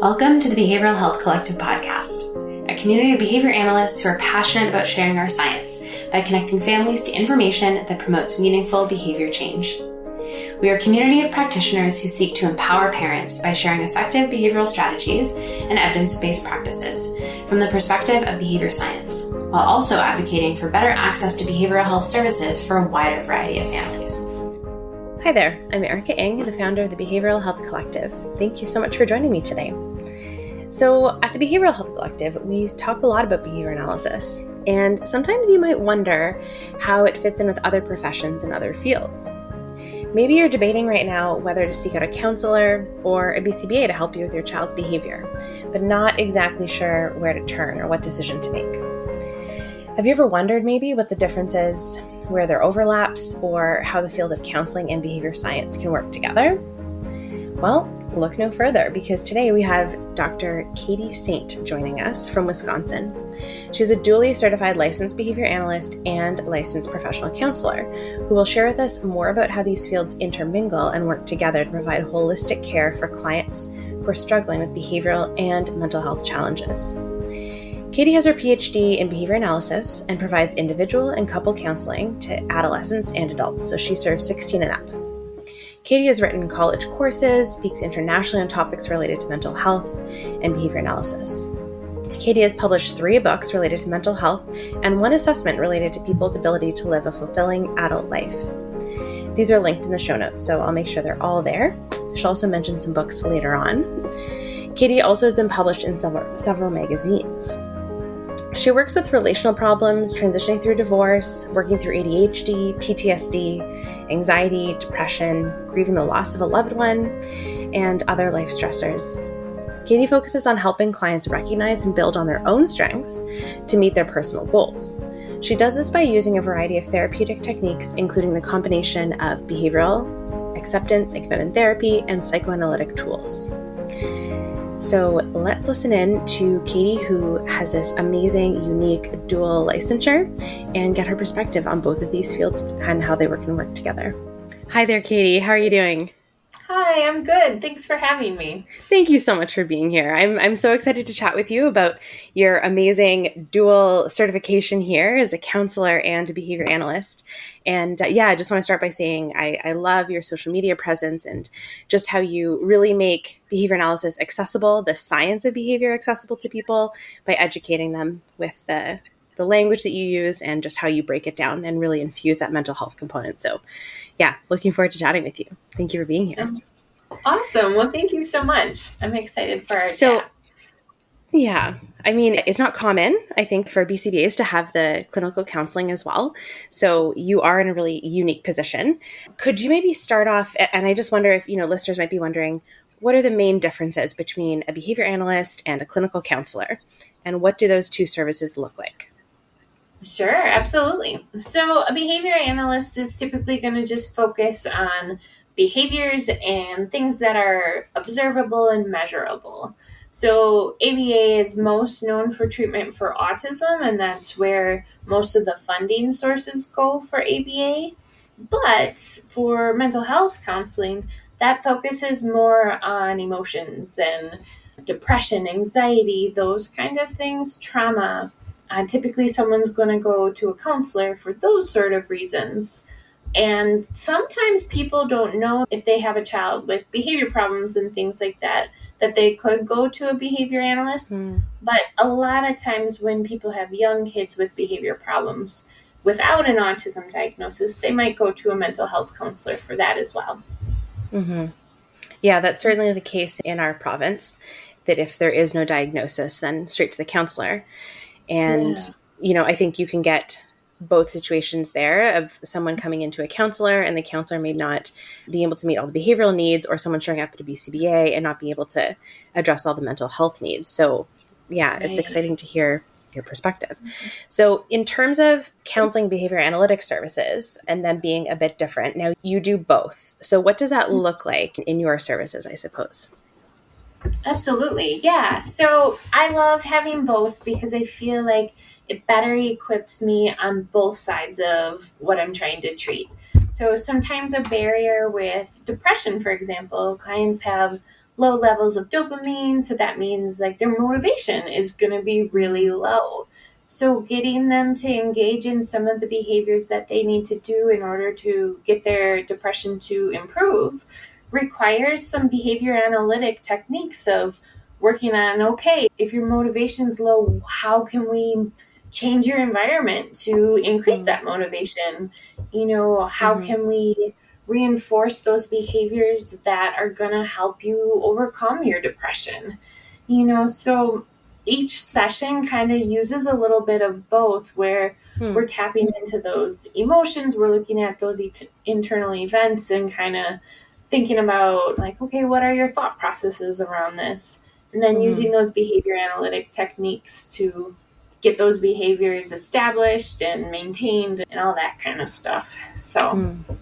Welcome to the Behavioral Health Collective podcast, a community of behavior analysts who are passionate about sharing our science by connecting families to information that promotes meaningful behavior change. We are a community of practitioners who seek to empower parents by sharing effective behavioral strategies and evidence based practices from the perspective of behavior science, while also advocating for better access to behavioral health services for a wider variety of families. Hi there, I'm Erica Ing, the founder of the Behavioral Health Collective. Thank you so much for joining me today. So, at the Behavioral Health Collective, we talk a lot about behavior analysis, and sometimes you might wonder how it fits in with other professions and other fields. Maybe you're debating right now whether to seek out a counselor or a BCBA to help you with your child's behavior, but not exactly sure where to turn or what decision to make. Have you ever wondered maybe what the difference is where there overlaps, or how the field of counseling and behavior science can work together? Well, look no further because today we have Dr. Katie Saint joining us from Wisconsin. She's a duly certified licensed behavior analyst and licensed professional counselor who will share with us more about how these fields intermingle and work together to provide holistic care for clients who are struggling with behavioral and mental health challenges. Katie has her PhD in behavior analysis and provides individual and couple counseling to adolescents and adults, so she serves 16 and up. Katie has written college courses, speaks internationally on topics related to mental health and behavior analysis. Katie has published three books related to mental health and one assessment related to people's ability to live a fulfilling adult life. These are linked in the show notes, so I'll make sure they're all there. She'll also mention some books later on. Katie also has been published in several, several magazines. She works with relational problems, transitioning through divorce, working through ADHD, PTSD, anxiety, depression, grieving the loss of a loved one, and other life stressors. Katie focuses on helping clients recognize and build on their own strengths to meet their personal goals. She does this by using a variety of therapeutic techniques, including the combination of behavioral, acceptance and commitment therapy, and psychoanalytic tools. So let's listen in to Katie, who has this amazing, unique dual licensure, and get her perspective on both of these fields and how they work and work together. Hi there, Katie. How are you doing? Hi, I'm good. Thanks for having me. Thank you so much for being here. I'm, I'm so excited to chat with you about your amazing dual certification here as a counselor and a behavior analyst. And uh, yeah, I just want to start by saying I, I love your social media presence and just how you really make behavior analysis accessible, the science of behavior accessible to people by educating them with the the language that you use and just how you break it down and really infuse that mental health component. So, yeah, looking forward to chatting with you. Thank you for being here. Um, awesome. Well, thank you so much. I'm excited for our so. Chat. Yeah, I mean, it's not common, I think, for BCBAs to have the clinical counseling as well. So you are in a really unique position. Could you maybe start off? And I just wonder if, you know, listeners might be wondering what are the main differences between a behavior analyst and a clinical counselor? And what do those two services look like? Sure, absolutely. So, a behavior analyst is typically going to just focus on behaviors and things that are observable and measurable. So, ABA is most known for treatment for autism, and that's where most of the funding sources go for ABA. But for mental health counseling, that focuses more on emotions and depression, anxiety, those kind of things, trauma, uh, typically, someone's going to go to a counselor for those sort of reasons. And sometimes people don't know if they have a child with behavior problems and things like that, that they could go to a behavior analyst. Mm. But a lot of times, when people have young kids with behavior problems without an autism diagnosis, they might go to a mental health counselor for that as well. Mm-hmm. Yeah, that's certainly the case in our province. That if there is no diagnosis, then straight to the counselor. And, yeah. you know, I think you can get both situations there of someone coming into a counselor and the counselor may not be able to meet all the behavioral needs or someone showing up at a BCBA and not be able to address all the mental health needs. So, yeah, right. it's exciting to hear your perspective. Mm-hmm. So, in terms of counseling behavior analytics services and them being a bit different, now you do both. So, what does that mm-hmm. look like in your services, I suppose? Absolutely. Yeah. So I love having both because I feel like it better equips me on both sides of what I'm trying to treat. So sometimes a barrier with depression, for example, clients have low levels of dopamine. So that means like their motivation is going to be really low. So, getting them to engage in some of the behaviors that they need to do in order to get their depression to improve requires some behavior analytic techniques of working on okay, if your motivation's low, how can we change your environment to increase mm-hmm. that motivation? You know, how mm-hmm. can we reinforce those behaviors that are going to help you overcome your depression? You know, so each session kind of uses a little bit of both where hmm. we're tapping into those emotions we're looking at those et- internal events and kind of thinking about like okay what are your thought processes around this and then hmm. using those behavior analytic techniques to get those behaviors established and maintained and all that kind of stuff so hmm.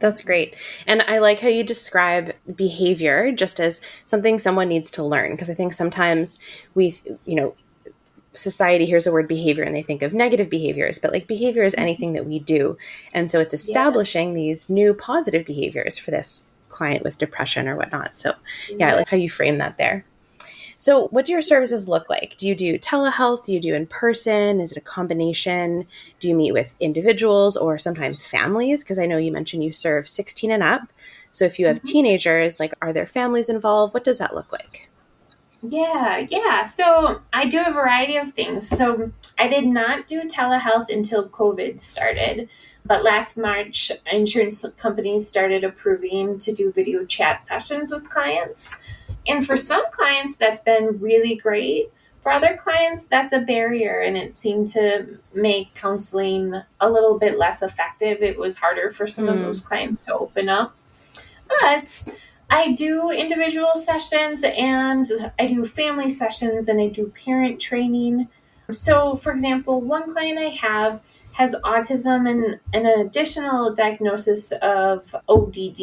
That's great. And I like how you describe behavior just as something someone needs to learn because I think sometimes we, you know, society hears the word behavior and they think of negative behaviors, but like behavior is anything that we do. And so it's establishing yeah. these new positive behaviors for this client with depression or whatnot. So yeah. I like how you frame that there. So, what do your services look like? Do you do telehealth? Do you do in person? Is it a combination? Do you meet with individuals or sometimes families? Because I know you mentioned you serve 16 and up. So, if you have mm-hmm. teenagers, like are there families involved? What does that look like? Yeah, yeah. So, I do a variety of things. So, I did not do telehealth until COVID started. But last March, insurance companies started approving to do video chat sessions with clients. And for some clients, that's been really great. For other clients, that's a barrier, and it seemed to make counseling a little bit less effective. It was harder for some mm. of those clients to open up. But I do individual sessions and I do family sessions and I do parent training. So, for example, one client I have has autism and, an additional diagnosis of ODD.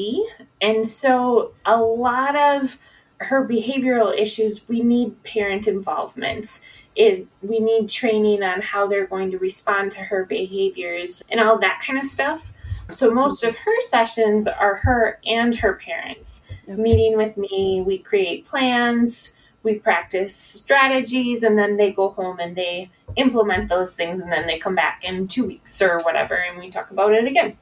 And so, a lot of her behavioral issues, we need parent involvement. It, we need training on how they're going to respond to her behaviors and all that kind of stuff. So most of her sessions are her and her parents okay. meeting with me. We create plans, we practice strategies, and then they go home and they implement those things, and then they come back in two weeks or whatever, and we talk about it again.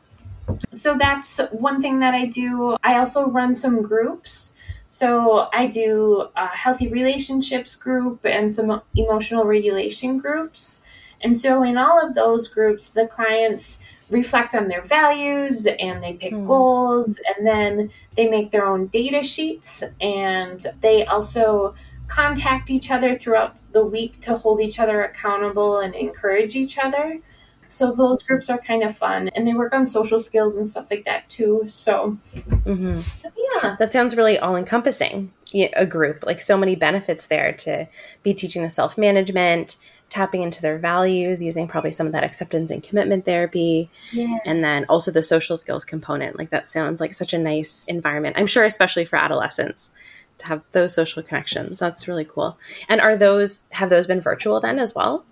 So that's one thing that I do. I also run some groups so I do a healthy relationships group and some emotional regulation groups. And so in all of those groups, the clients reflect on their values and they pick mm. goals and then they make their own data sheets and they also contact each other throughout the week to hold each other accountable and encourage each other. So those groups are kind of fun, and they work on social skills and stuff like that too. So, mm-hmm. so yeah, that sounds really all encompassing. A group like so many benefits there to be teaching the self management, tapping into their values, using probably some of that acceptance and commitment therapy, yeah. and then also the social skills component. Like that sounds like such a nice environment. I'm sure, especially for adolescents to have those social connections. That's really cool. And are those have those been virtual then as well?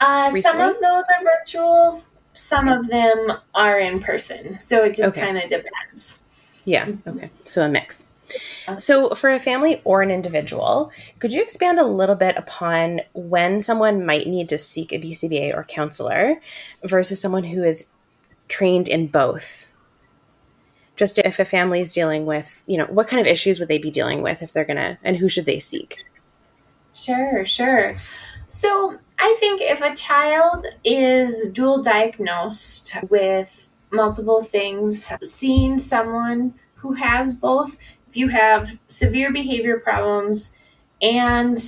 Uh, some of those are virtual, some of them are in person. So it just okay. kind of depends. Yeah. Okay. So a mix. So, for a family or an individual, could you expand a little bit upon when someone might need to seek a BCBA or counselor versus someone who is trained in both? Just if a family is dealing with, you know, what kind of issues would they be dealing with if they're going to, and who should they seek? Sure, sure. So, I think if a child is dual diagnosed with multiple things, seeing someone who has both, you have severe behavior problems and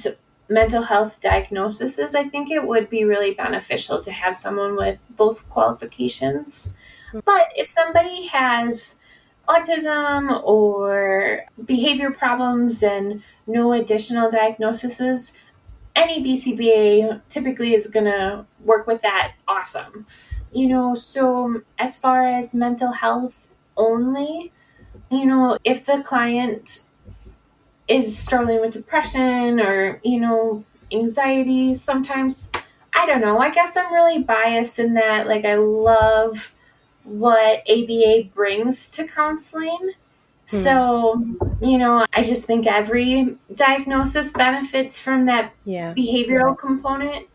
mental health diagnoses, I think it would be really beneficial to have someone with both qualifications. Hmm. But if somebody has autism or behavior problems and no additional diagnoses, any BCBA typically is going to work with that awesome. You know, so as far as mental health only, you know, if the client is struggling with depression or, you know, anxiety, sometimes, I don't know, I guess I'm really biased in that, like, I love what ABA brings to counseling. So, you know, I just think every diagnosis benefits from that Yeah. behavioral component.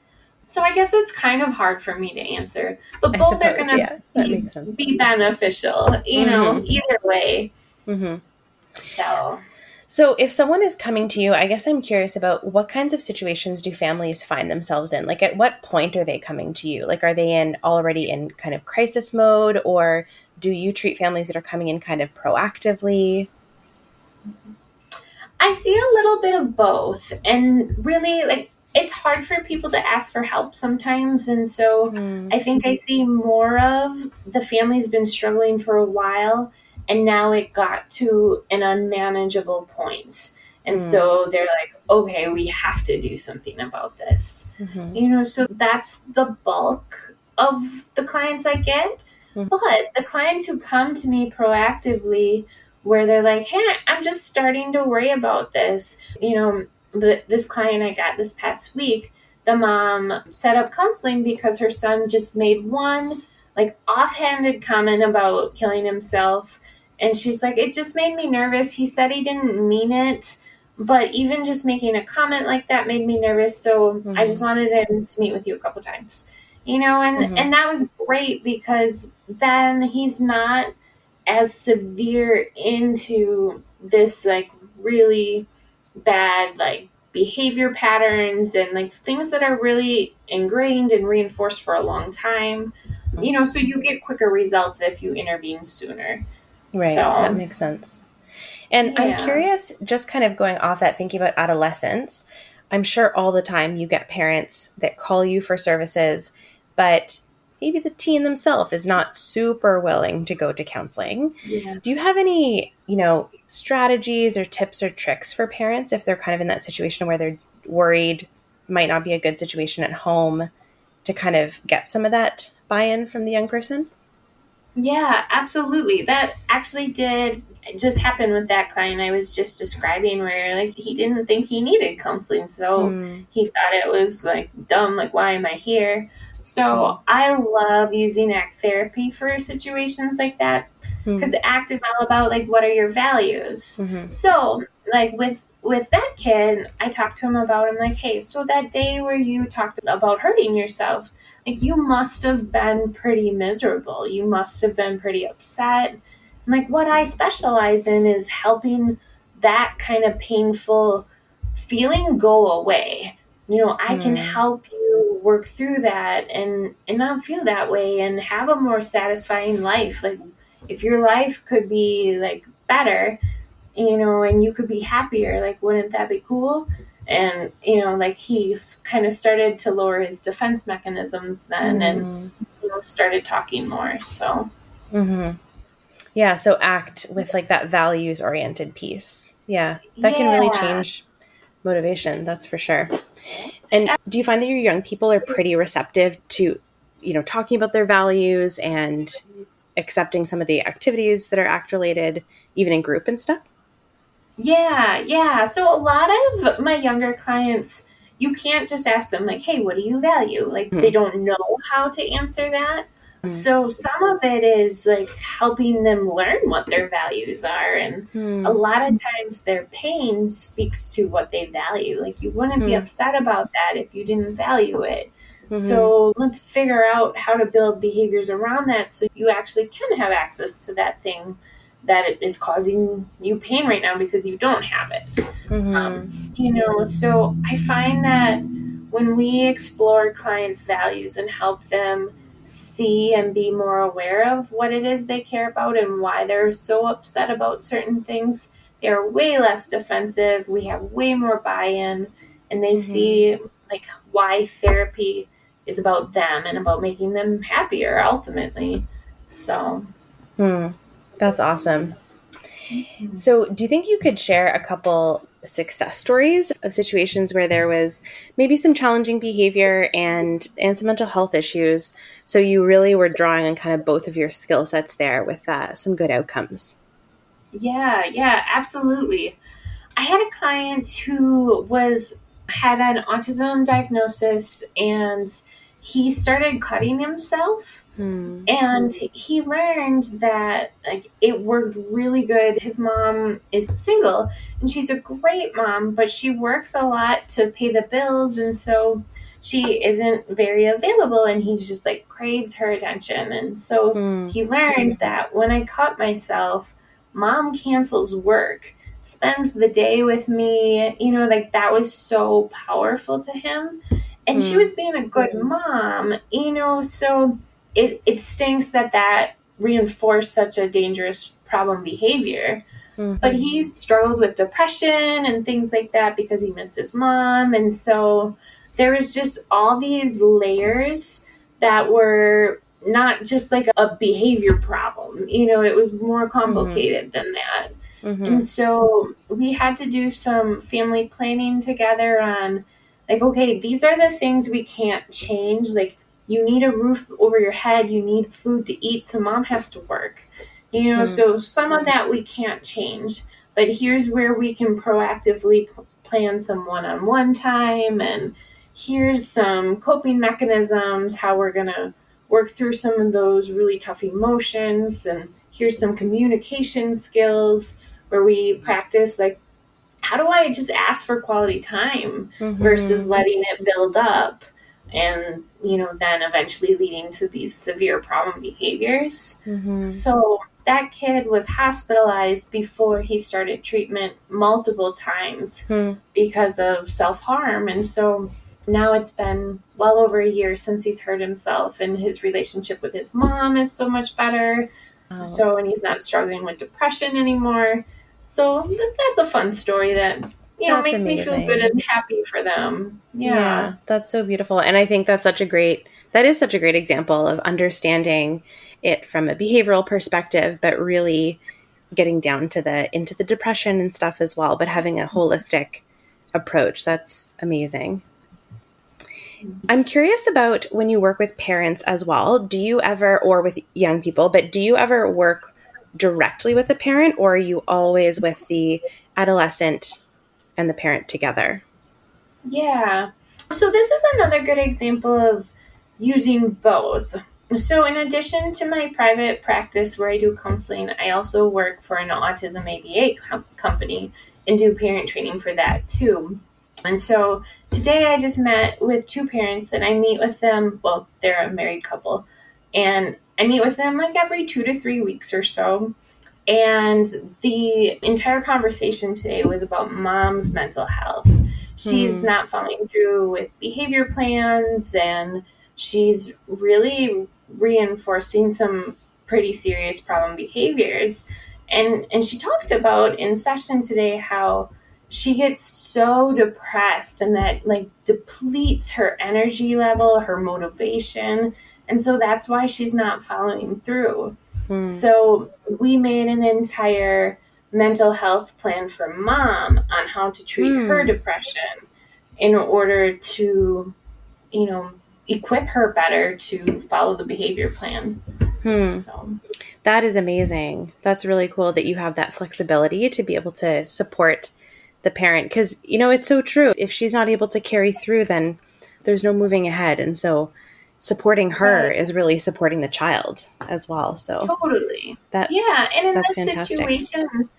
So I guess it's kind of hard for me to answer. But both are going to yeah, be, be beneficial, you know, Mhm. either way. Hmm So, So, if someone is coming to you, I guess I'm curious about what kinds of situations do families find themselves in? Like, at what point are they coming to you? Like, are they in already in kind of crisis mode, or do you treat families that are coming in kind of proactively? I see a little bit of both. And really, like, it's hard for people to ask for help sometimes. And so I think I see more of the family's been struggling for a while, and now it got to an unmanageable point. And Mm. so they're like, okay, we have to do something about this. Mhm. You know, so that's the bulk of the clients I get. Mhm. But the clients who come to me proactively, where they're like, hey, I'm just starting to worry about this. You know, the, this client I got this past week, the mom set up counseling because her son just made one like offhanded comment about killing himself. And she's like, it just made me nervous. He said he didn't mean it but even just making a comment like that made me nervous so Mhm. i just wanted him to meet with you a couple times you know and Mhm. and that was great because then he's not as severe into this like really bad like behavior patterns and like things that are really ingrained and reinforced for a long time you know so you get quicker results if you intervene sooner Right. So- that makes sense. And I'm curious, just kind of going off that, thinking about adolescence, I'm sure all the time you get parents that call you for services, but maybe the teen themselves is not super willing to go to counseling. yeah Do you have any, you know, strategies or tips or tricks for parents if they're kind of in that situation where they're worried might not be a good situation at home to kind of get some of that buy-in from the young person? Yeah, absolutely. That actually did just happen with that client I was just describing where like he didn't think he needed counseling, so Mm, he thought it was like dumb, like why am I here? So I love using ACT therapy for situations like that mm, because ACT is all about like what are your values. mhm, So, like with with that kid, I talked to him about him like, hey, so that day where you talked about hurting yourself, like you must have been pretty miserable. You must have been pretty upset. And, like what I specialize in is helping that kind of painful feeling go away. You know, I can Mm. help you work through that and and not feel that way and have a more satisfying life. Like if your life could be like better, you know, and you could be happier, like, wouldn't that be cool? And, you know, like he kind of started to lower his defense mechanisms then and, mm. you know, started talking more. So, hmm Yeah, so ACT with like that values oriented piece. Yeah, that can really change motivation, that's for sure. And do you find that your young people are pretty receptive to, you know, talking about their values and accepting some of the activities that are ACT related, even in group and stuff? Yeah, yeah. So, a lot of my younger clients, you can't just ask them, like, hey, what do you value? Like, they don't know how to answer that. Mhm. So, some of it is like helping them learn what their values are and Hmm. a lot of times their pain speaks to what they value. Like you wouldn't be Hmm. upset about that if you didn't value it. So let's figure out how to build behaviors around that so you actually can have access to that thing that it is causing you pain right now because you don't have it. Mhm. Um, you know, so I find that when we explore clients' values and help them see and be more aware of what it is they care about and why they're so upset about certain things, they're way less defensive. We have way more buy in, and they Mhm. see like why therapy is about them and about making them happier ultimately. So, Hmm. That's awesome. So, do you think you could share a couple success stories of situations where there was maybe some challenging behavior and and some mental health issues? So you really were drawing on kind of both of your skill sets there with uh, some good outcomes. Yeah, yeah, absolutely. I had a client who was had an autism diagnosis and he started cutting himself Hmm. and he learned that like it worked really good his mom is single and she's a great mom but she works a lot to pay the bills and so she isn't very available and he just like craves her attention and so Hmm. he learned that when i caught myself mom cancels work spends the day with me you know like that was so powerful to him and she Hmm. was being a good mom you know so it, it stinks that that reinforced such a dangerous problem behavior Mhm. but he struggled with depression and things like that because he missed his mom and so there was just all these layers that were not just like a behavior problem you know it was more complicated than that Mhm. and so we had to do some family planning together on like, okay, these are the things we can't change. Like, you need a roof over your head, you need food to eat, so mom has to work. You know, Hmm. so some of that we can't change. But here's where we can proactively pl- plan some one on one time, and here's some coping mechanisms, how we're going to work through some of those really tough emotions, and here's some communication skills where we practice like how do I just ask for quality time Mhm. versus letting it build up and you know then eventually leading to these severe problem behaviors. Mhm. So that kid was hospitalized before he started treatment multiple times Hmm. because of self-harm and so now it's been well over a year since he's hurt himself and his relationship with his mom is so much better Wow. so and he's not struggling with depression anymore so that's a fun story that you know makes me feel good and happy for them yeah, that's so beautiful. And I think that's such a great that is such a great example of understanding it from a behavioral perspective, but really getting down to the into the depression and stuff as well, but having a mm-hmm. holistic approach. That's amazing. I'm curious about when you work with parents as well. Do you ever, or with young people, but do you ever work directly with a parent, or are you always with the adolescent and the parent together? Yeah. So this is another good example of using both. So in addition to my private practice where I do counseling, I also work for an autism ABA com- company and do parent training for that too. And so today I just met with two parents and I meet with them, well, they're a married couple, and I meet with them like every 2 to 3 weeks or so. And the entire conversation today was about mom's mental health. She's Hmm. not following through with behavior plans and she's really reinforcing some pretty serious problem behaviors. And and she talked about in session today how she gets so depressed and that like depletes her energy level her motivation. And so that's why she's not following through Hmm. so we made an entire mental health plan for mom on how to treat Hmm. her depression in order to, you know, equip her better to follow the behavior plan. Hmm. So That is amazing. That's really cool that you have that flexibility to be able to support the parent because you know it's so true. If she's not able to carry through, then there's no moving ahead, and so supporting her Right. is really supporting the child as well. So totally. that's Yeah, and in this fantastic. situation,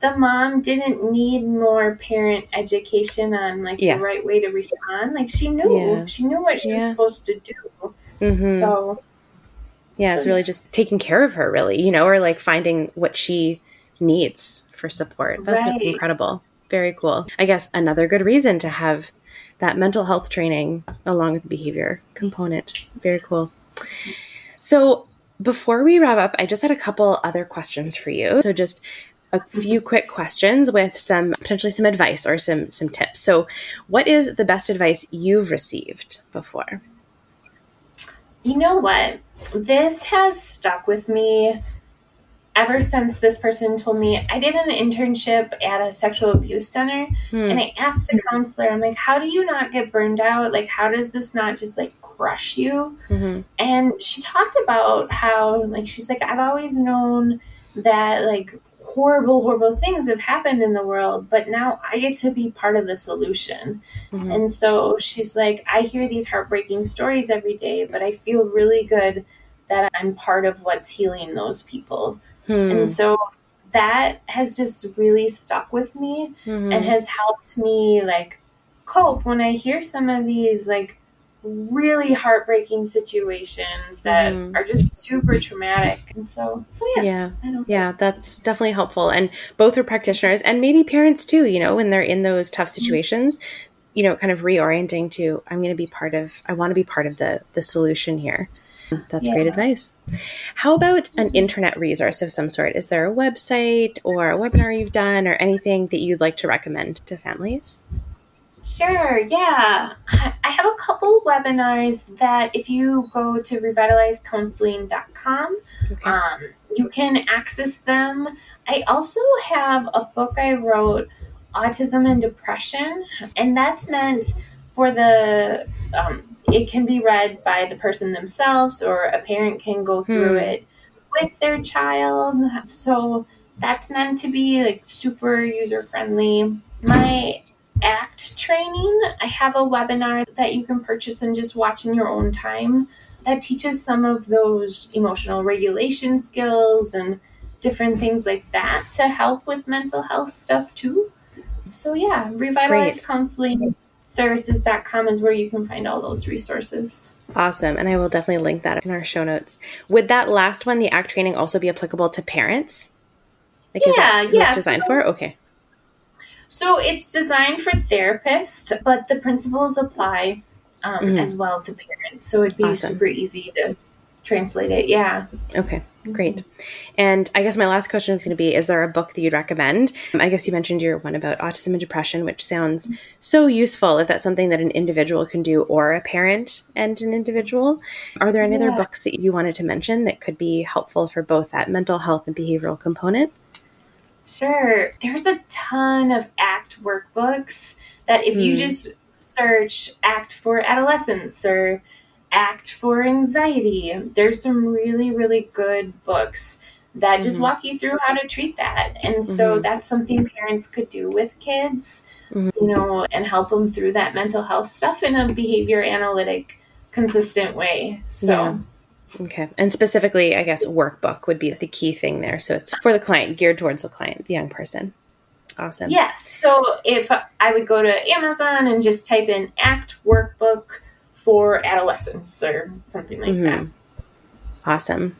the mom didn't need more parent education on like Yeah. the right way to respond. Like she knew, Yeah. she knew what she was supposed to do. Mhm. So yeah, it's really just taking care of her, really, you know, or like finding what she needs for support. That's Right. incredible. Very cool. I guess another good reason to have that mental health training along with the behavior component. Very cool. So, before we wrap up, I just had a couple other questions for you. So, just a few quick questions with some potentially some advice or some some tips. So, what is the best advice you've received before? You know what? This has stuck with me ever since this person told me I did an internship at a sexual abuse center Hmm. and I asked the counselor, I'm like, how do you not get burned out? Like, how does this not just like crush you? Mhm. And she talked about how, like, she's like, I've always known that like horrible, horrible things have happened in the world, but now I get to be part of the solution. Mm-hmm. And so she's like, I hear these heartbreaking stories every day, but I feel really good that I'm part of what's healing those people. Hmm. And so that has just really stuck with me mm-hmm. and has helped me like cope when I hear some of these like really heartbreaking situations that mm-hmm. are just super traumatic. And so, so yeah. Yeah. Yeah, that's definitely helpful. And both are practitioners and maybe parents too, you know, when they're in those tough mm-hmm. situations, mm-hmm. you know, kind of reorienting to I'm going to be part of I want to be part of the the solution here. That's yeah. great advice. How about an internet resource of some sort? Is there a website or a webinar you've done or anything that you'd like to recommend to families? Sure, yeah. I have a couple webinars that if you go to revitalizecounseling.com, okay. um, you can access them. I also have a book I wrote, Autism and Depression, and that's meant for the, um, it can be read by the person themselves or a parent can go through hmm. it with their child. So that's meant to be like super user friendly. My ACT training. I have a webinar that you can purchase and just watch in your own time that teaches some of those emotional regulation skills and different things like that to help with mental health stuff too. So yeah, revitalize Great. counseling services.com is where you can find all those resources. Awesome. And I will definitely link that in our show notes. Would that last one, the ACT training, also be applicable to parents? Like, yeah, yeah. designed so, for? Okay. So it's designed for therapists, but the principles apply um, mm-hmm. as well to parents. So it'd be awesome. super easy to translate it. Yeah. Okay. Great. And I guess my last question is going to be Is there a book that you'd recommend? I guess you mentioned your one about autism and depression, which sounds so useful if that's something that an individual can do or a parent and an individual. Are there any yeah. other books that you wanted to mention that could be helpful for both that mental health and behavioral component? Sure. There's a ton of ACT workbooks that if mm. you hmm. just search ACT for adolescence or ACT for anxiety, there's some really, really good books that mm-hmm. just walk you through how to treat that. And mm-hmm. so that's something parents could do with kids, mm-hmm. you know, and help them through that mental health stuff in a behavior analytic, consistent way. So. Yeah. Okay. And specifically, I guess workbook would be the key thing there. So it's for the client, geared towards the client, the young person. Awesome. Yes. So if I would go to Amazon and just type in ACT workbook for adolescents or something like mm-hmm. that. Awesome.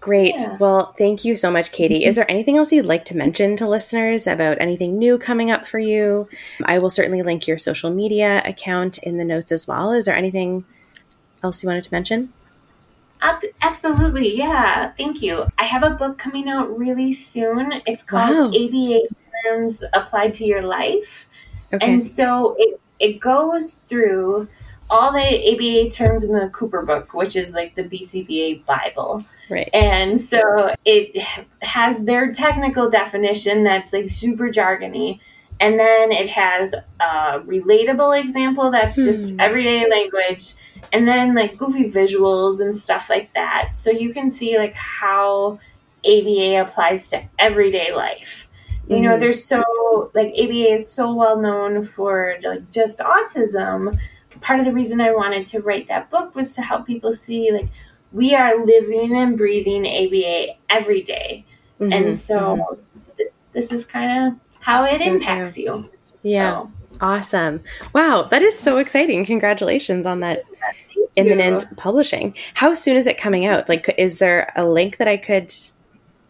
Great. Yeah. Well, thank you so much, Katie. Is there anything else you'd like to mention to listeners about anything new coming up for you? I will certainly link your social media account in the notes as well. Is there anything else you wanted to mention? Absolutely, yeah. Thank you. I have a book coming out really soon. It's called wow. ABA Terms Applied to Your Life. Okay. And so it, it goes through all the ABA terms in the Cooper book, which is like the BCBA Bible. Right. And so it has their technical definition that's like super jargony. And then it has a relatable example that's hmm. just everyday language and then like goofy visuals and stuff like that. So you can see like how ABA applies to everyday life. You mm-hmm. know, there's so like ABA is so well known for like just autism. Part of the reason I wanted to write that book was to help people see like we are living and breathing ABA every day. Mm-hmm. And so mm-hmm. th- this is kind of how it impacts true. you. Yeah. So. Awesome. Wow, that is so exciting. Congratulations on that imminent publishing. How soon is it coming out? Like, is there a link that I could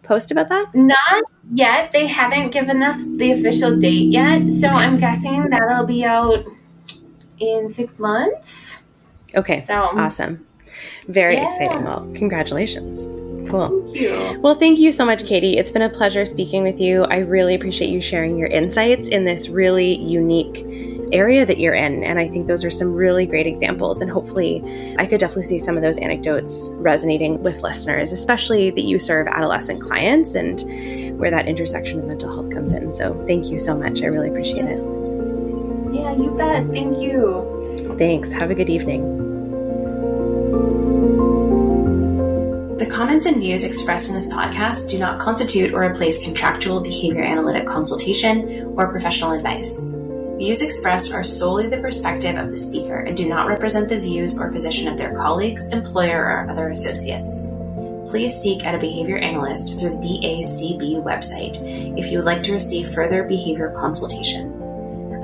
post about that? Not yet. They haven't given us the official date yet. So. I'm guessing that'll be out in six months. Okay. So awesome. Very yeah. exciting. Well, congratulations. Cool. Thank well, thank you so much, Katie. It's been a pleasure speaking with you. I really appreciate you sharing your insights in this really unique area that you're in. And I think those are some really great examples. And hopefully, I could definitely see some of those anecdotes resonating with listeners, especially that you serve adolescent clients and where that intersection of mental health comes in. So, thank you so much. I really appreciate it. Yeah, you bet. Thank you. Thanks. Have a good evening. The comments and views expressed in this podcast do not constitute or replace contractual behavior analytic consultation or professional advice. Views expressed are solely the perspective of the speaker and do not represent the views or position of their colleagues, employer, or other associates. Please seek out a behavior analyst through the BACB website if you would like to receive further behavior consultation.